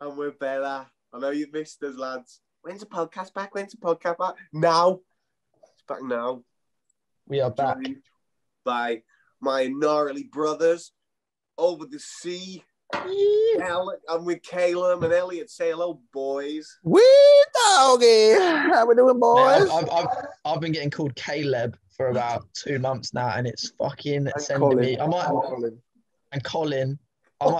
better. I know you've missed us, lads. When's the podcast back? When's the podcast back? Now. It's back now. We are back. By my gnarly brothers over the sea. I'm with Caleb and Elliot. Say hello, boys. We doggy. How we doing, boys? I've, I've, I've, been getting called Caleb for about two months now, and it's fucking And sending Colin. me. I might And Colin. and Colin.